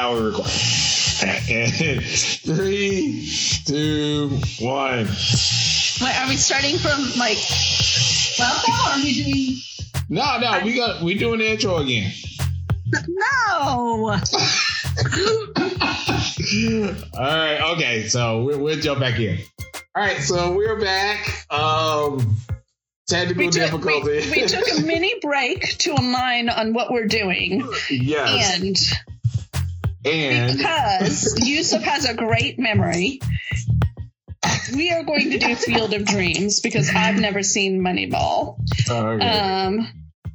now we're recording. And three, two, one. Wait, are we starting from like welcome or are we doing No, no, we got we doing the intro again. No. All right, okay, so we'll, we'll jump back in. All right, so we're back. Um, technical We took, we, we took a mini break to align on what we're doing. yes, And and, because Yusuf has a great memory, we are going to do Field of Dreams because I've never seen Moneyball. okay, Um,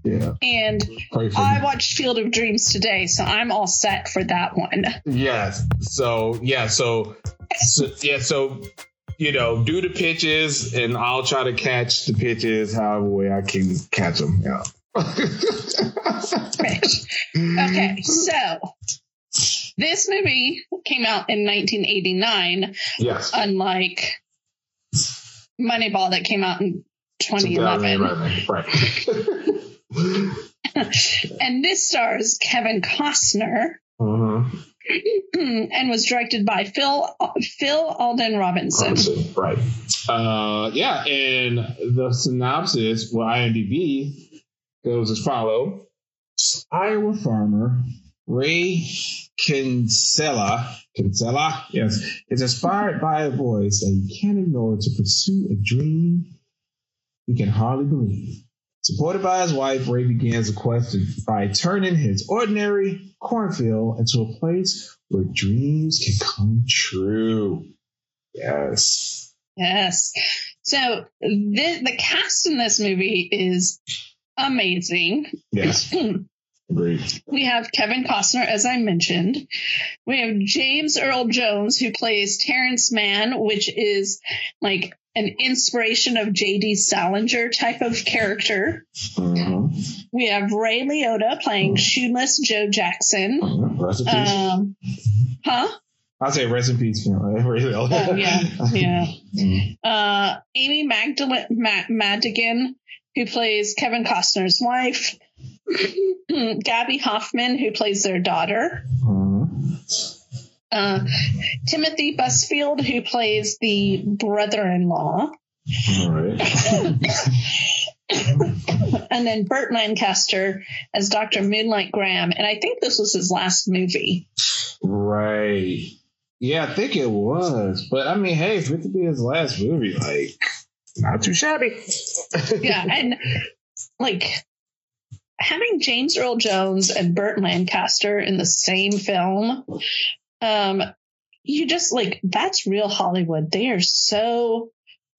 yeah, and I me. watched Field of Dreams today, so I'm all set for that one. Yes. So yeah. So, so yeah. So you know, do the pitches, and I'll try to catch the pitches however way I can catch them. Yeah. Right. Okay, so this movie came out in 1989, Yes. unlike Moneyball that came out in 2011. 2011, Right. And this stars Kevin Costner uh-huh. and was directed by Phil Phil Alden Robinson. Right. Uh, yeah, and the synopsis, well, IMDb goes as follow: Iowa farmer Ray Kinsella, Kinsella, yes, is inspired by a voice that he can't ignore to pursue a dream he can hardly believe. Supported by his wife, Ray begins a quest by turning his ordinary cornfield into a place where dreams can come true. Yes. Yes. So the the cast in this movie is amazing. Yes. We have Kevin Costner, as I mentioned. We have James Earl Jones, who plays Terrence Mann, which is like an inspiration of J.D. Salinger type of character. Uh-huh. We have Ray Liotta playing Shoeless Joe Jackson. Rest in. Um, huh? I'll say rest in peace, man. Really. Oh, yeah, yeah. Uh, Amy Magdalene, Ma- Madigan, who plays Kevin Costner's wife. Gaby Hoffmann, who plays their daughter. Uh-huh. Uh, Timothy Busfield, who plays the brother-in-law, All right. and then Burt Lancaster as Dr. Moonlight Graham. And I think this was his last movie. Right. Yeah, I think it was. But I mean, hey, for it to be his last movie, like, not too shabby. Yeah, and like having James Earl Jones and Burt Lancaster in the same film, um, you just like that's real Hollywood. They are so.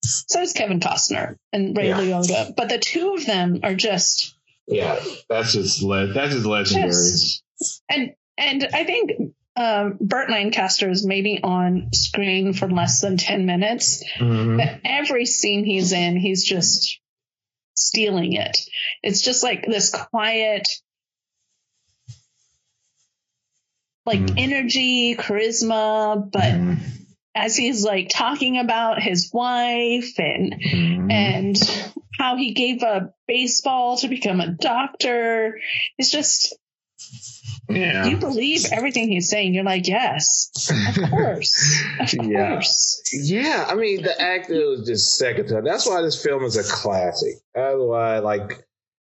So is Kevin Costner and Ray Yeah. Liotta, but the two of them are just yeah, that's just le- that's just legendary. Yes. and and I think um, Burt Lancaster is maybe on screen for less than ten minutes, Mhm. but every scene he's in, he's just stealing it. It's just like this quiet, like Mhm. energy, charisma, but Mhm. as he's like talking about his wife and Mhm. and how he gave up baseball to become a doctor, it's just yeah. you believe everything he's saying. You're like, yes, of course, of Yeah. course. Yeah, I mean the actor was just second to. That's why this film is a classic. That's why, like,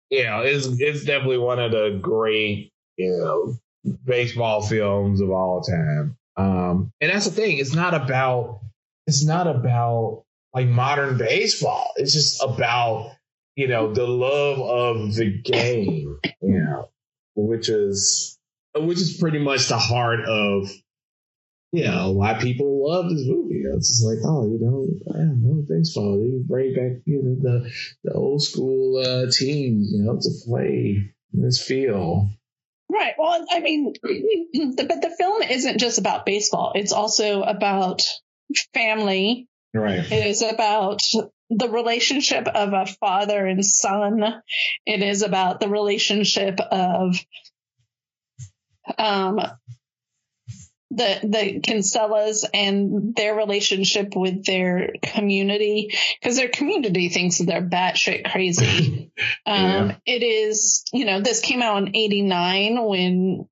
you know, it's it's definitely one of the great, you know, baseball films of all time. Um, and that's the thing. It's not about. It's not about like modern baseball. It's just about you know the love of the game. You know, which is which is pretty much the heart of you know why people love this movie. It's just like, oh, you know, I love baseball. They bring back you know the the old school uh, teams, you know, to play this field. Right. Well, I mean, the, but the film isn't just about baseball. It's also about family. Right. It is about the relationship of a father and son. It is about the relationship of um, the the Kinsellas and their relationship with their community because their community thinks that they're batshit crazy. Um, Yeah. It is, you know, this came out in '89 when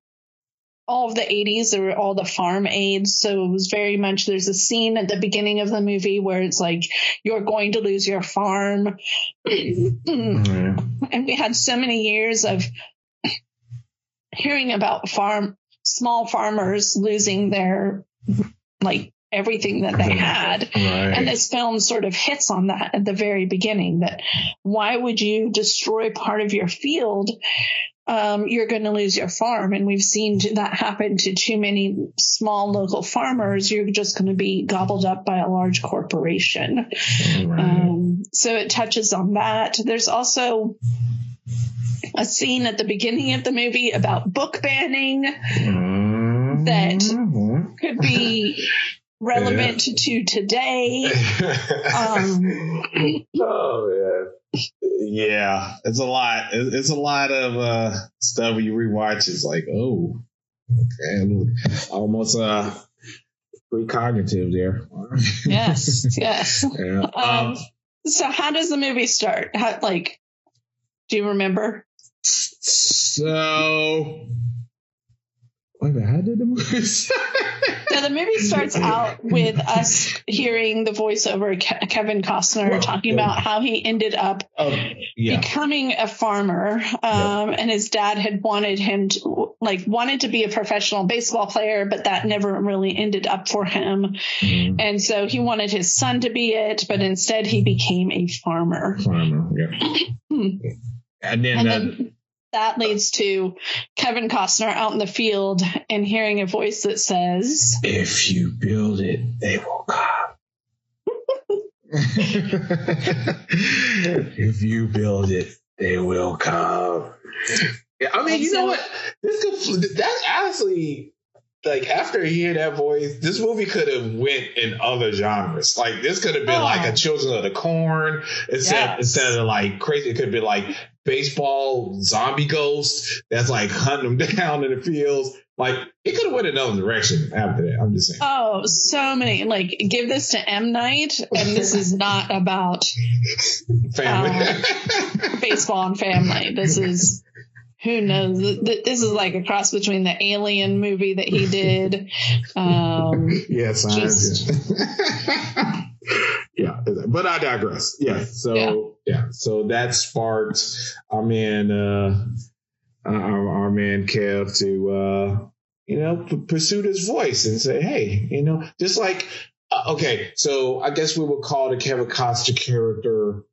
all of the 80s, there were all the farm aids. So it was very much, there's a scene at the beginning of the movie where it's like, you're going to lose your farm. and we had so many years of hearing about farm, small farmers losing their, like, everything that they had. Right. And this film sort of hits on that at the very beginning that why would you destroy part of your field? Um, you're going to lose your farm. And we've seen that happen to too many small local farmers. You're just going to be gobbled up by a large corporation. Right. Um, so it touches on that. There's also a scene at the beginning of the movie about book banning that could be relevant to today. Um, oh yeah, yeah. It's a lot. It's a lot of uh, stuff you rewatch. It's like, oh, okay, look, almost uh, precognitive there. yes, yes. yeah. Um, Um, so how does the movie start? How, like, do you remember? So. Wait how did the movie start? So the movie starts out with us hearing the voiceover Ke- Kevin Costner talking yeah. about how he ended up Oh, yeah. becoming a farmer um, and his dad had wanted him to like wanted to be a professional baseball player but that never really ended up for him Mhm. and so he wanted his son to be it but instead he became a farmer Farmer, yeah. And then, and uh, that leads to Kevin Costner out in the field and hearing a voice that says if you build it, they will come. if you build it, they will come. Yeah, I mean, And you so- know what? This could, that's honestly like after hearing that voice, this movie could have went in other genres. Like this could have been Oh. like a Children of the Corn instead Yes. instead of like crazy. It could be like baseball zombie ghost that's like hunting them down in the fields. Like it could have went another direction after that. I'm just saying. Oh, so many. Like, give this to M. Night, and this is not about Family. Um, baseball and family. This is, who knows? Th- th- This is like a cross between the Alien movie that he did. Um, yes, I Just- yeah, but I digress. Yeah, so yeah, so that sparked our man, uh, our, our man Kev to uh, you know p- pursue his voice and say, hey, you know, just like uh, okay, so I guess we would call the Kevin Costner character.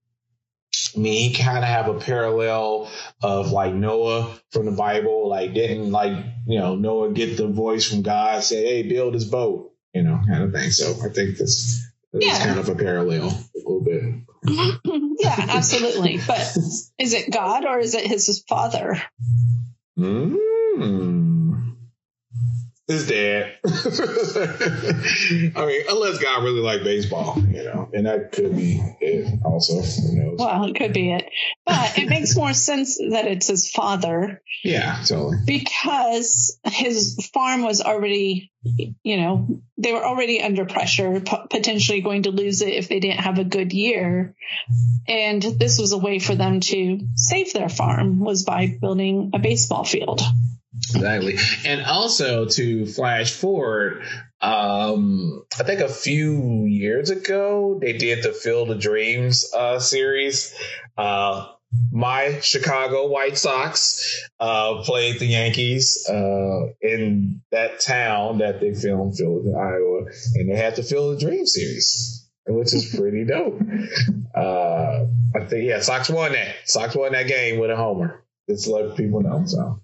I mean, he kind of have a parallel of like Noah from the Bible. Like, didn't like you know Noah get the voice from God, say, "Hey, build his boat," you know, kind of thing. So I think this is Yeah. kind of a parallel a little bit. yeah, absolutely. But is it God or is it his father? Mm. His dad. I mean, unless God really liked baseball, you know, and that could be it also. Who knows? Well, it could be it. But it makes more sense that it's his father Yeah, totally. because his farm was already, you know, they were already under pressure, p- potentially going to lose it if they didn't have a good year. And this was a way for them to save their farm was by building a baseball field. Exactly. And also to flash forward, um, I think a few years ago they did the Field of Dreams uh, series. Uh, my Chicago White Sox uh, played the Yankees uh, in that town that they filmed, Field of Iowa, and they had the Field of Dreams series, which is pretty dope. Uh, I think yeah, Sox won that. Sox won that game with a homer. To let people know. So.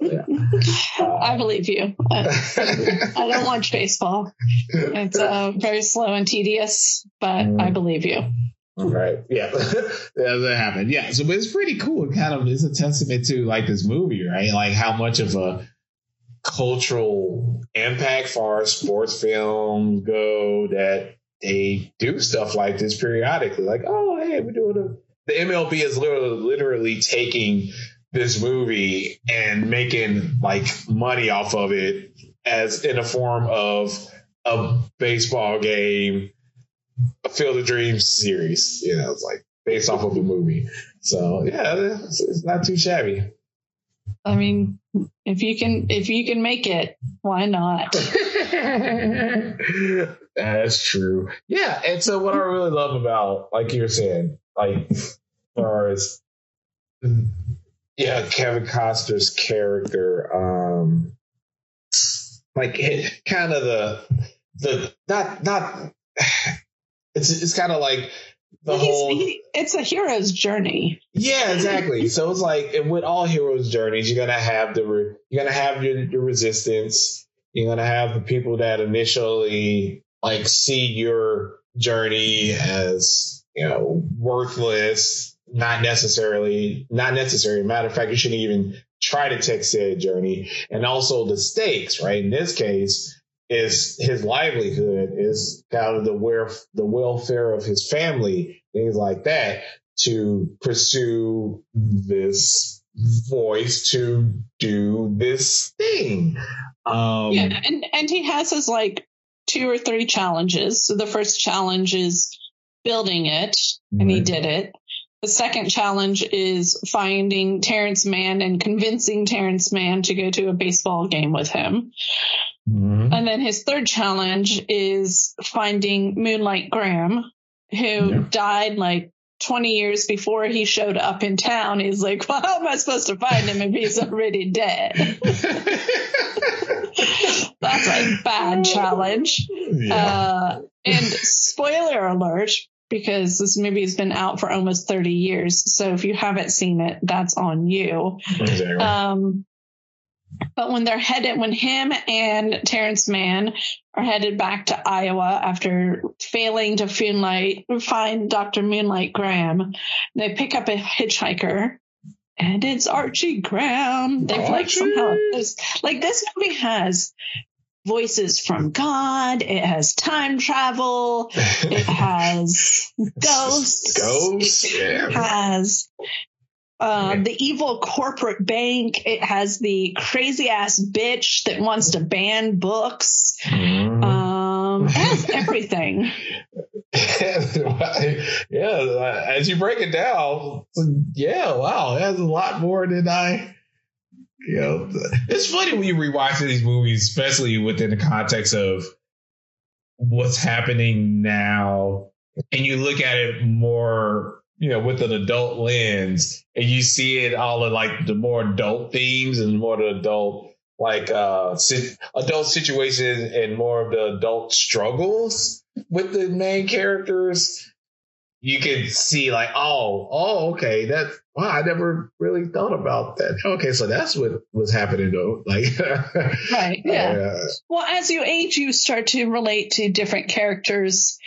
Yeah. I believe you. I, I don't watch baseball. It's uh, very slow and tedious, but I believe you. Right. Yeah. that that happened. Yeah. So, but it's pretty cool. It kind of is a testament to like this movie, right? Like how much of a cultural impact far as sports films go that they do stuff like this periodically. Like, oh, hey, we're doing a. The MLB is literally, literally taking this movie and making like money off of it as in a form of a baseball game a Field of Dreams series. You know, it's like based off of the movie. So yeah, it's, it's not too shabby. I mean, If you can, if you can make it, why not? That's true. Yeah, and so what I really love about, like you're saying, like as far as yeah, Kevin Costner's character, um, like kind of the the not not it's it's kind of like the he's- whole he- it's a hero's journey. yeah exactly so it's like and with all heroes journeys you're gonna have the re, you're gonna have your, your resistance you're gonna have the people that initially like see your journey as you know worthless not necessarily not necessary. Matter of fact you shouldn't even try to take said journey. And also the stakes right? In this case is his livelihood is kind of the where the welfare of his family things like that to pursue this voice to do this thing um yeah, and and he has his like two or three challenges. So the first challenge is building it, and he did it. The second challenge is finding Terrence Mann and convincing Terrence Mann to go to a baseball game with him. Mhm. And then his third challenge is finding Moonlight Graham, who Yeah. died like 20 years before he showed up in town. He's like, well, how am I supposed to find him if he's already dead? That's a bad challenge. yeah. Uh, and spoiler alert, because this movie has been out for almost 30 years. So if you haven't seen it, that's on you. exactly. Um, but when they're headed, when him and Terrence Mann are headed back to Iowa after failing to Moonlight, find Dr. Moonlight Graham, they pick up a hitchhiker. And it's Archie Graham. They've like somehow like this movie has voices from God. It has time travel. It has ghosts. Ghosts. It has uh, the evil corporate bank. It has the crazy ass bitch that wants to ban books. Mhm. Um, it has everything. yeah, as you break it down, yeah, wow, it has a lot more than I. You know, it's funny when you rewatch these movies, especially within the context of what's happening now, and you look at it more, you know, with an adult lens, and you see it all of like the more adult themes and more the adult like uh adult situations and more of the adult struggles with the main characters you can see like oh oh okay that wow i never really thought about that okay so that's what was happening though like Right. Yeah. uh, Well, as you age, you start to relate to different characters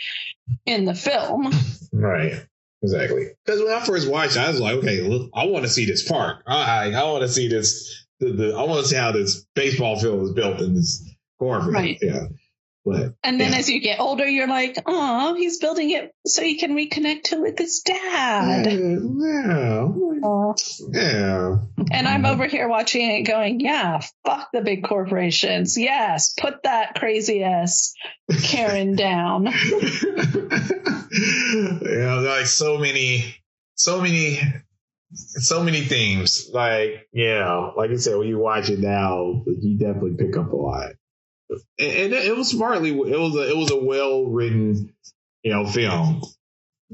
in the film. right exactly. Because when i first watched it, i was like okay look, i want to see this park. I i want to see this the, the i want to see how this baseball field is built in this cornfield Right. yeah but And then Yeah. as you get older, you're like, oh, he's building it so he can reconnect to with his dad. yeah Aw. yeah And I'm over here watching it going, yeah, fuck the big corporations. Yes, put that crazy ass Karen down. yeah, like so many, so many, so many themes. Like, yeah, like I said, when you watch it now, you definitely pick up a lot. And, it was smartly, it was a, it was a well written, you know, film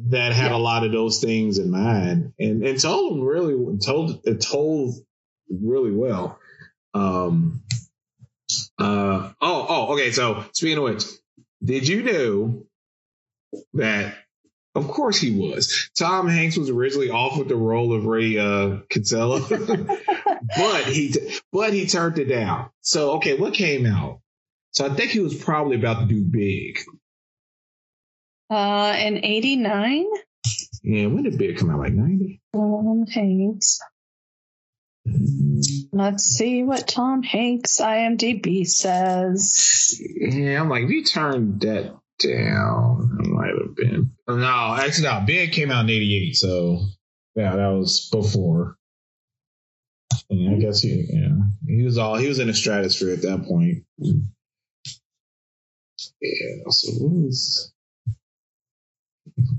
that had Yeah. a lot of those things in mind, and and told them really told it told really well. Um. Uh. Oh. Oh. Okay. So speaking of which, did you know that of course he was. Tom Hanks was originally offered the role of Ray uh, Kinsella, but he but he turned it down. So okay, what came out? So I think he was probably about to do big. Uh, in 89, Yeah, when did Big come out? Like ninety. Tom Hanks. Let's see what Tom Hanks IMDb says. Yeah, I'm like, if you turned that down, it might have been. No, actually, no. Big came out in '88, so yeah, that was before. Yeah, I guess he, yeah, he was all he was in the stratosphere at that point. Yeah, so what was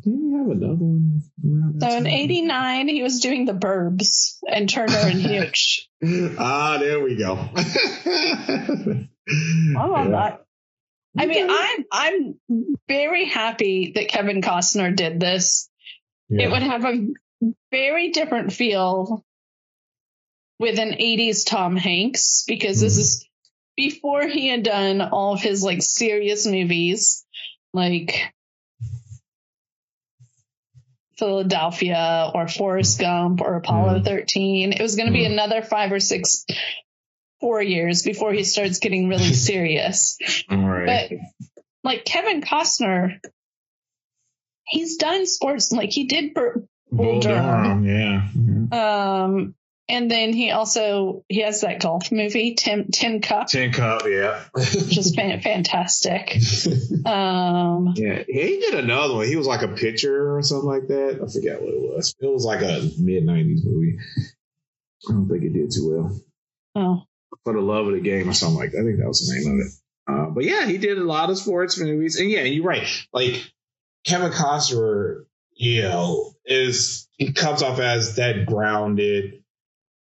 Didn't we have another one? So in '89, he was doing The Burbs and Turner and Hooch. ah, there we go. I love that. I mean, I'm I'm very happy that Kevin Costner did this. Yeah. It would have a very different feel with an 80s Tom Hanks because this Mhm. is before he had done all of his like serious movies like Philadelphia or Forrest Gump or Apollo Mhm. 13. It was going to be Mhm. another five or six, four years before he starts getting really serious. All right. But like Kevin Costner, he's done sports. Like he did Bur- Bull Durham. Durham, yeah. Mhm. Um, and then he also he has that golf movie, Tim Tin Cup, Tin Cup, yeah. which is fan- fantastic. Um, yeah, he did another one. He was like a pitcher or something like that. I forget what it was. It was like a mid '90s movie. I don't think it did too well. oh, For the love of the game or something like that. I think that was the name of it. Uh, but yeah, he did a lot of sports movies, and yeah, you're right. Like Kevin Costner, you know, is he comes off as that grounded,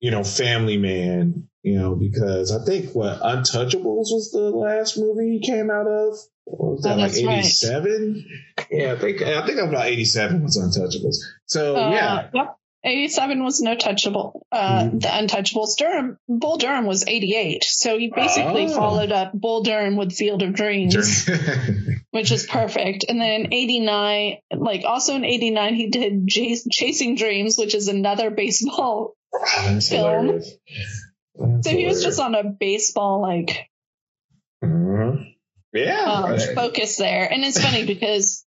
you know, family man. You know, because I think what Untouchables was the last movie he came out of. What was that Oh, like right. eighty seven? Yeah, I think I think about eighty seven was Untouchables. So uh, yeah, yep. 87 was no touchable. Uh, Mhm. The Untouchables. Durham, Bull Durham was 88. So he basically Oh. followed up Bull Durham with Field of Dreams. which is perfect. And then in 89, like also in 89, he did Chasing Dreams, which is another baseball. Film. So he was just on a baseball like Mhm. Yeah. um, right. focus there. And it's funny because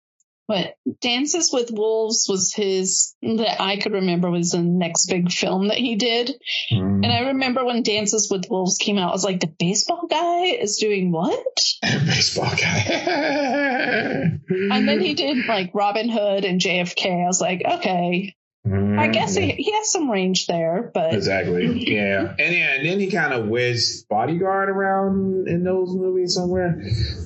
what Dances with Wolves was his that I could remember was the next big film that he did. Mhm. And I remember when Dances with Wolves came out, I was like, the baseball guy is doing what? baseball guy. And then he did like Robin Hood and JFK. I was like, okay, I guess he, he has some range there, but Exactly. Yeah. And yeah, and then he kind of wedged bodyguard around in those movies somewhere.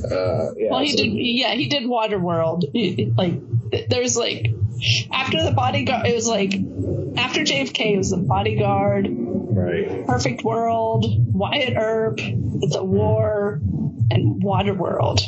Uh, yeah. Well, he so- did. Yeah, he did Waterworld. He- Like, th- there's like after the bodyguard, it was like after JFK, it was the bodyguard, Right. Perfect World, Wyatt Earp, The War, and Waterworld.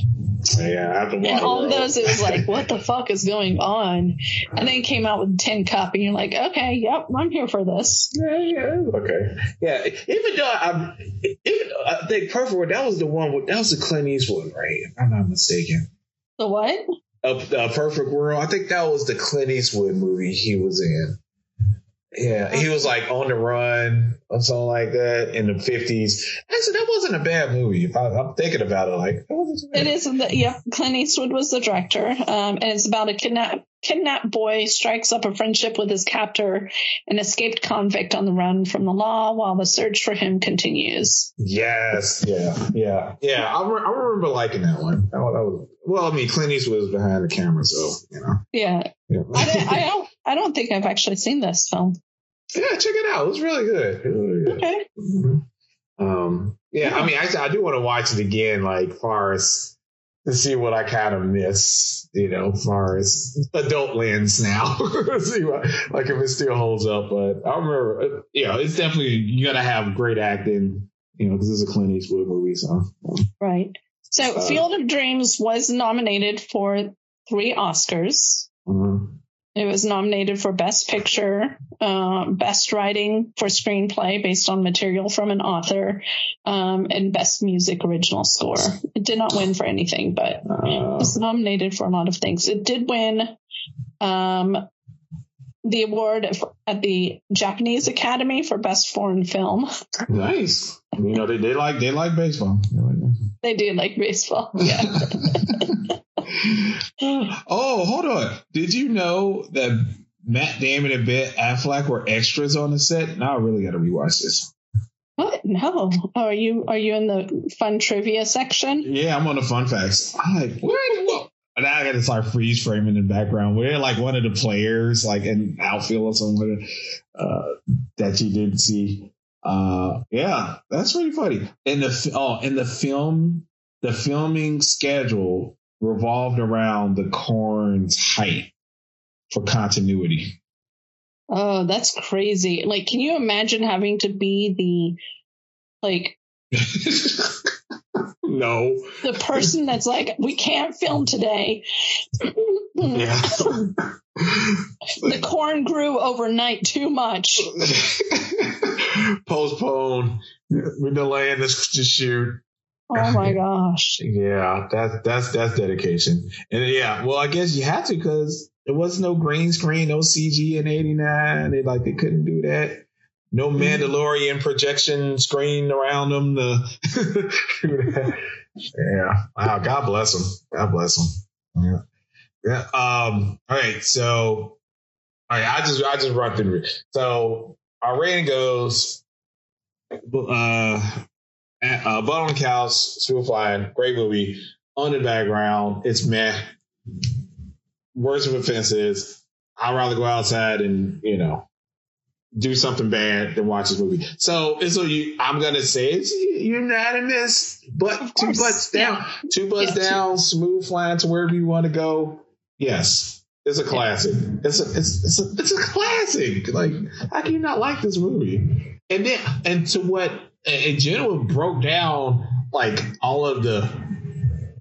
Yeah. After And all of Waterworld. those, it was like, what the fuck is going on? And then it came out with Tin Cup, and you're like, okay, yep, I'm here for this. Yeah, yeah, okay. Yeah, even though I'm, even though I think Perfect World, that was the one, with, that was the Clint Eastwood, right? If I'm not mistaken. The what? Uh, uh, Perfect World, I think that was the Clint Eastwood movie he was in. Yeah, he was like on the run or something like that in the 50s. Actually, that wasn't a bad movie. I, I'm thinking about it, like, that wasn't too bad. It is. The, yep, Clint Eastwood was the director, um, and it's about a kidnap kidnapped boy strikes up a friendship with his captor, an escaped convict on the run from the law, while the search for him continues. Yes, yeah, yeah, yeah. I, re- I remember liking that one. That, was- that was well. I mean, Clint Eastwood was behind the camera, so you know. Yeah, Yeah, I, I don't. I don't think I've actually seen this film. Yeah check it out. It was really good. Really good. Okay. Mhm. Um, yeah, I mean, actually, I do want to watch it again, like far as to see what I kind of miss, you know, far as adult lens now, see what, like if it still holds up. But I remember, uh, you know, it's definitely you gotta have great acting, you know, because it's a Clint Eastwood movie. So Right. So, Uh, Field of Dreams was nominated for three Oscars. mhm. It was nominated for Best Picture, uh, Best Writing for Screenplay based on material from an author, um, and Best Music Original Score. It did not win for anything, but it Uh, was nominated for a lot of things. It did win um, the award at the Japanese Academy for Best Foreign Film. nice. You know, they, they like they like baseball. They like baseball. They do like baseball. Yeah. oh, hold on. Did you know that Matt Damon and Ben Affleck were extras on the set? Now I really got to rewatch this. what? No. Oh, are you are you in the fun trivia section? Yeah, I'm on the fun facts. I'm like, what? And now I got to start freeze framing in the background. We're like one of the players, like an outfield or somewhere, uh, that you didn't see. Uh, yeah, that's really funny. And the oh, and the film, the filming schedule revolved around the corn's height. for continuity. Oh, that's crazy. Like, can you imagine having to be the like no. the person that's like, we can't film today. Yeah. the corn grew overnight too much. Postpone. We're delaying this to shoot. Oh my gosh. Yeah, that's that's that's dedication. And yeah, well, I guess you had to because there was no green screen, no CG in '89. They like they couldn't do that. No Mm-hmm. Mandalorian projection screen around them. Yeah, wow. God bless them. God bless them. Yeah. Yeah. Um. All right. So, all right. I just I just run through. it. So our rating goes. Uh, uh, Butt on the Couch, Super Flying, great movie. On the background, it's meh. Words of offense is I'd rather go outside and, you know, do something bad than watch this movie. So, and so you, I'm going to say it's unanimous, but two butts down, two butts Yeah. down, smooth flying to wherever you want to go. Yes. It's a classic. It's a it's it's a it's a classic. Like how can you not like this movie? And then and to what in general broke down like all of the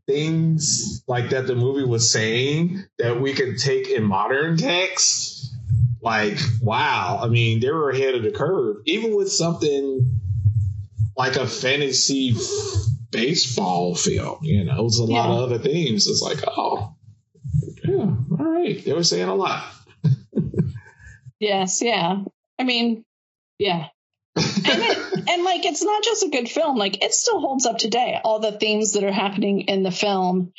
things like that the movie was saying that we could take in modern text. Like wow, I mean they were ahead of the curve, even with something like a fantasy baseball film. You know, it was a lot of other themes. It's like oh yeah, all right. They were saying a lot. Yes, yeah. I mean, yeah. and, it, and like it's not just a good film like it still holds up today all the themes that are happening in the film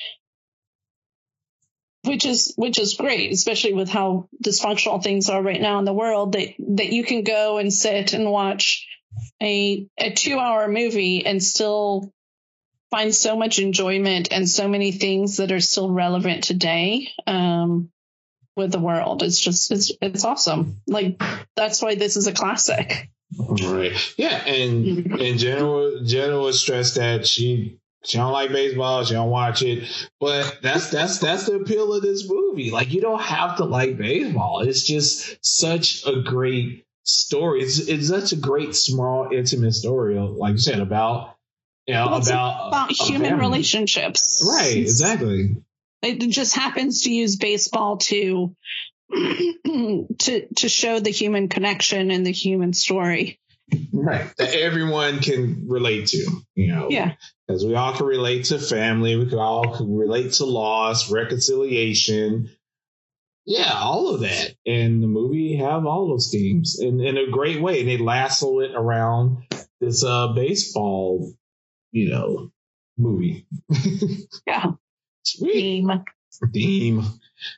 which is which is great especially with how dysfunctional things are right now in the world that that you can go and sit and watch a a 2 hour movie and still find so much enjoyment and so many things that are still relevant today um with the world. It's just it's it's awesome. Like that's why this is a classic. Right. Yeah, and in general, was stressed that she she don't like baseball, she don't watch it. But that's that's that's the appeal of this movie. Like you don't have to like baseball. It's just such a great story. It's it's such a great, small, intimate story. Like you said about you know Well, about about human family. relationships. Right. Exactly. It just happens to use baseball to to to show the human connection and the human story. Right. That everyone can relate to. You know. Yeah. Because we all can relate to family, we can all can relate to loss, reconciliation. Yeah, all of that. And the movie have all those themes in, in a great way. And they lasso it around this uh baseball, you know, movie. Yeah. Sweet Theme. Theme.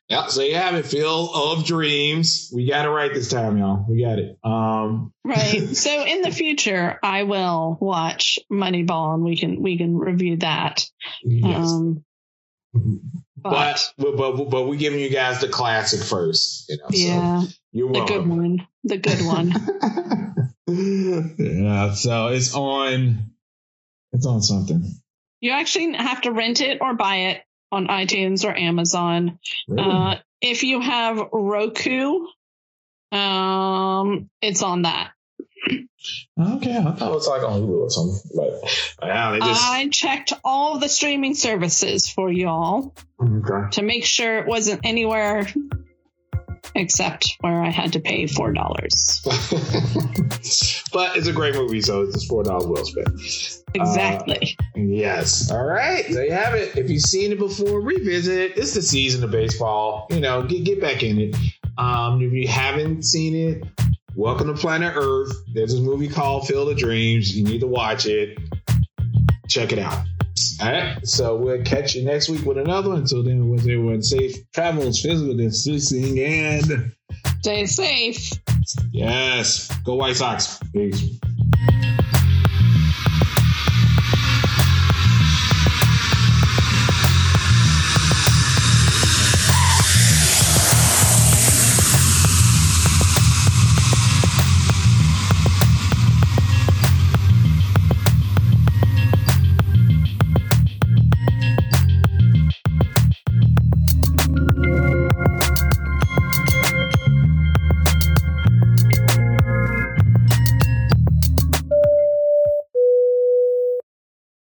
Yeah, so you have it, Field of Dreams. We got it right this time, y'all. We got it. Um Right. so in the future I will watch Moneyball and we can we can review that. yes. Um but, but but but we giving you guys the classic first. You know, so yeah, you're the good one. The good one. yeah, so it's on. It's on something. you actually have to rent it or buy it on iTunes or Amazon. Really? Uh, if you have Roku, um, it's on that. okay, I thought it was like on Hulu or something, but yeah, they just I checked all the streaming services for y'all okay. to make sure it wasn't anywhere except where I had to pay four dollars. but it's a great movie, so it's four dollars well spent. Exactly. Yes. All right. There you have it. If you've seen it before, revisit it. It's the season of baseball. You know, get get back in it. Um, if you haven't seen it, welcome to Planet Earth. There's this movie called Field of Dreams. You need to watch it. Check it out. All right. So we'll catch you next week with another one. Until then, wish everyone safe travels, physical distancing, and Stay safe. yes, go White Sox. Peace.